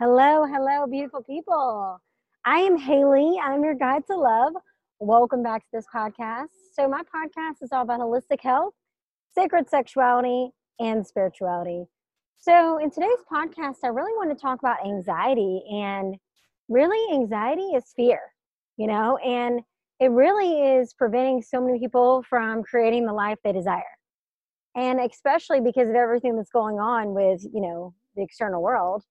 Hello, hello, beautiful people. I am Haley. I'm your guide to love. Welcome back to this podcast. So, my podcast is all about holistic health, sacred sexuality, and spirituality. So, in today's podcast, I really want to talk about anxiety. And really, anxiety is fear, you know, and it really is preventing so many people from creating the life they desire. And especially because of everything that's going on with, you know, the external world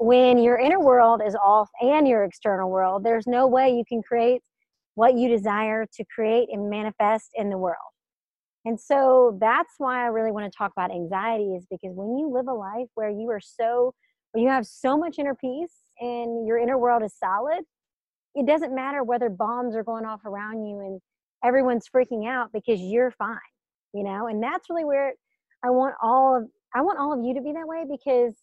when your inner world is off and your external world, there's no way you can create what you desire to create and manifest in the world. And so that's why I really want to talk about anxiety is because when you live a life where you are so where you have so much inner peace and your inner world is solid, it doesn't matter whether bombs are going off around you and everyone's freaking out because you're fine, you know? And that's really where I want all of I want all of you to be that way because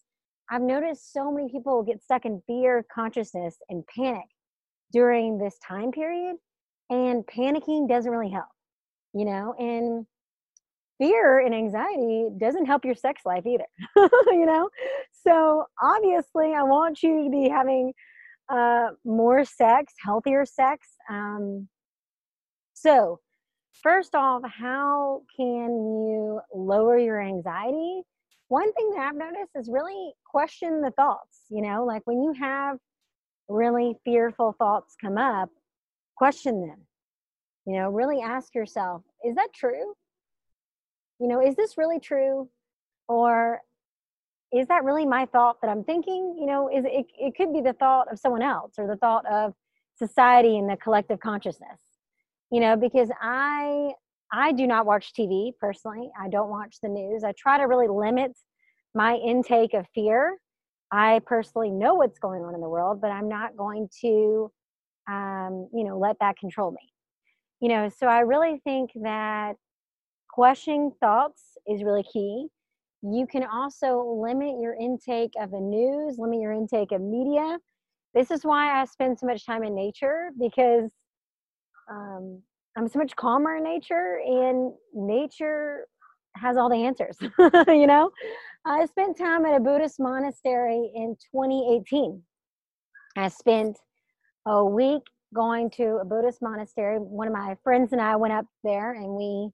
I've noticed so many people get stuck in fear consciousness and panic during this time period, and panicking doesn't really help, you know, and fear and anxiety doesn't help your sex life either, you know. So, obviously, I want you to be having uh, more sex, healthier sex. Um, so, first off, how can you lower your anxiety? One thing that I've noticed is really question the thoughts. You know, like when you have really fearful thoughts come up, question them. You know, really ask yourself, is that true? You know, is this really true? Or is that really my thought that I'm thinking? You know, is it, it could be the thought of someone else or the thought of society and the collective consciousness. You know, because I I do not watch TV personally. I don't watch the news. I try to really limit my intake of fear. I personally know what's going on in the world, but I'm not going to, um, you know, let that control me. You know, so I really think that questioning thoughts is really key. You can also limit your intake of the news, limit your intake of media. This is why I spend so much time in nature because um, I'm so much calmer in nature, and nature has all the answers. you know, I spent time at a Buddhist monastery in 2018. I spent a week going to a Buddhist monastery. One of my friends and I went up there, and we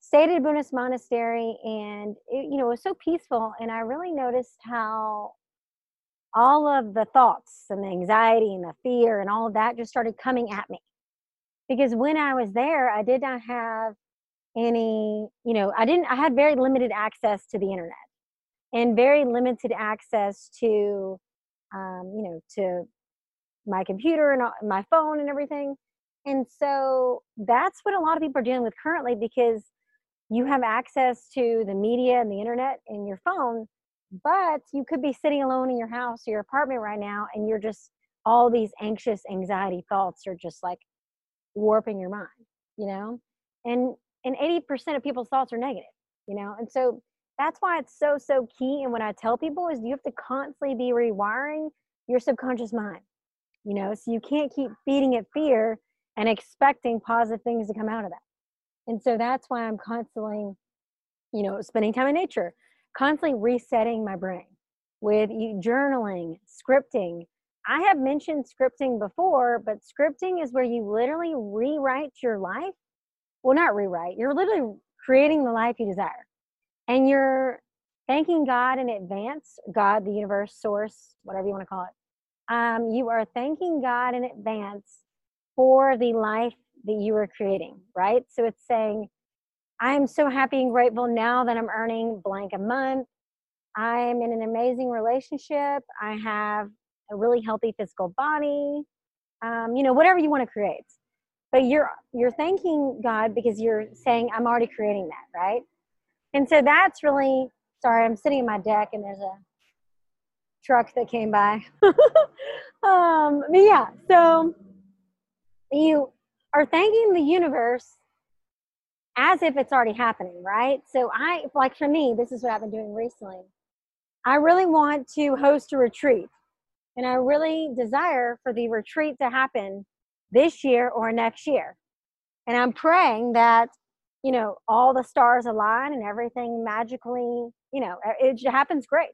stayed at a Buddhist monastery, and it, you know, it was so peaceful. And I really noticed how all of the thoughts and the anxiety and the fear and all of that just started coming at me because when I was there, I did not have any, you know, I didn't, I had very limited access to the internet and very limited access to, um, you know, to my computer and my phone and everything. And so that's what a lot of people are dealing with currently because you have access to the media and the internet and your phone, but you could be sitting alone in your house or your apartment right now and you're just all these anxious anxiety thoughts are just like warping your mind, you know? And and 80% of people's thoughts are negative, you know? And so that's why it's so, so key. And what I tell people is you have to constantly be rewiring your subconscious mind, you know? So you can't keep feeding it fear and expecting positive things to come out of that. And so that's why I'm constantly, you know, spending time in nature, constantly resetting my brain with journaling, scripting, I have mentioned scripting before, but scripting is where you literally rewrite your life. Well, not rewrite, you're literally creating the life you desire. And you're thanking God in advance, God, the universe, source, whatever you want to call it. Um, you are thanking God in advance for the life that you are creating, right? So it's saying, I'm so happy and grateful now that I'm earning blank a month. I'm in an amazing relationship. I have a really healthy physical body, um, you know, whatever you want to create. But you're you're thanking God because you're saying, I'm already creating that, right? And so that's really sorry, I'm sitting in my deck and there's a truck that came by. um, but yeah, so you are thanking the universe as if it's already happening, right? So I like for me, this is what I've been doing recently. I really want to host a retreat and I really desire for the retreat to happen this year or next year. And I'm praying that, you know, all the stars align and everything magically, you know, it happens great.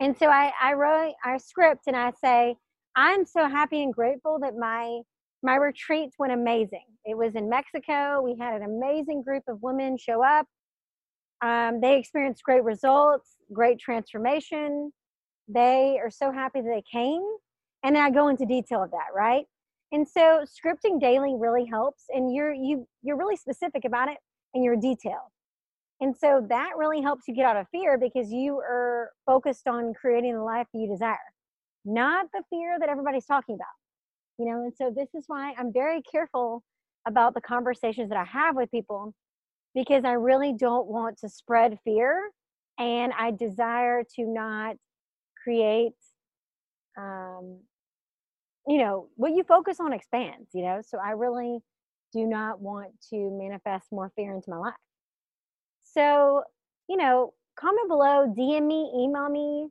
And so I, I wrote our script and I say, I'm so happy and grateful that my my retreats went amazing. It was in Mexico. We had an amazing group of women show up. Um, they experienced great results, great transformation. They are so happy that they came. And then I go into detail of that, right? And so scripting daily really helps and you're you you're really specific about it and you're detailed. And so that really helps you get out of fear because you are focused on creating the life you desire, not the fear that everybody's talking about. You know, and so this is why I'm very careful about the conversations that I have with people because I really don't want to spread fear and I desire to not create um, you know, what you focus on expands, you know. So I really do not want to manifest more fear into my life. So, you know, comment below, DM me, email me,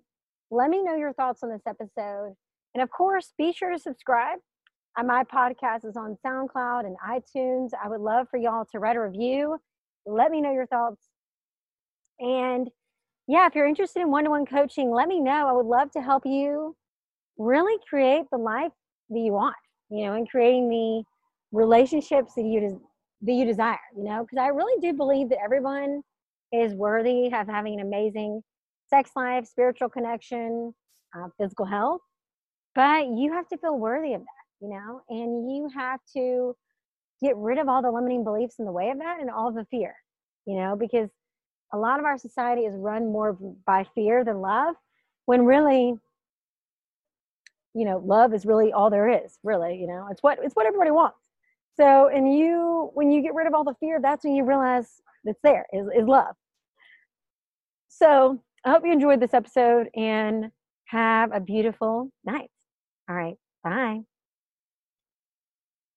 let me know your thoughts on this episode. And of course, be sure to subscribe. Uh, my podcast is on SoundCloud and iTunes. I would love for y'all to write a review. Let me know your thoughts. And yeah, if you're interested in one to one coaching, let me know. I would love to help you really create the life that you want, you know, and creating the relationships that you that you desire, you know, because I really do believe that everyone is worthy of having an amazing sex life, spiritual connection, uh, physical health, but you have to feel worthy of that, you know, and you have to get rid of all the limiting beliefs in the way of that and all the fear, you know, because a lot of our society is run more by fear than love when really you know love is really all there is really you know it's what it's what everybody wants. So and you when you get rid of all the fear that's when you realize that's there is, is love. So i hope you enjoyed this episode and have a beautiful night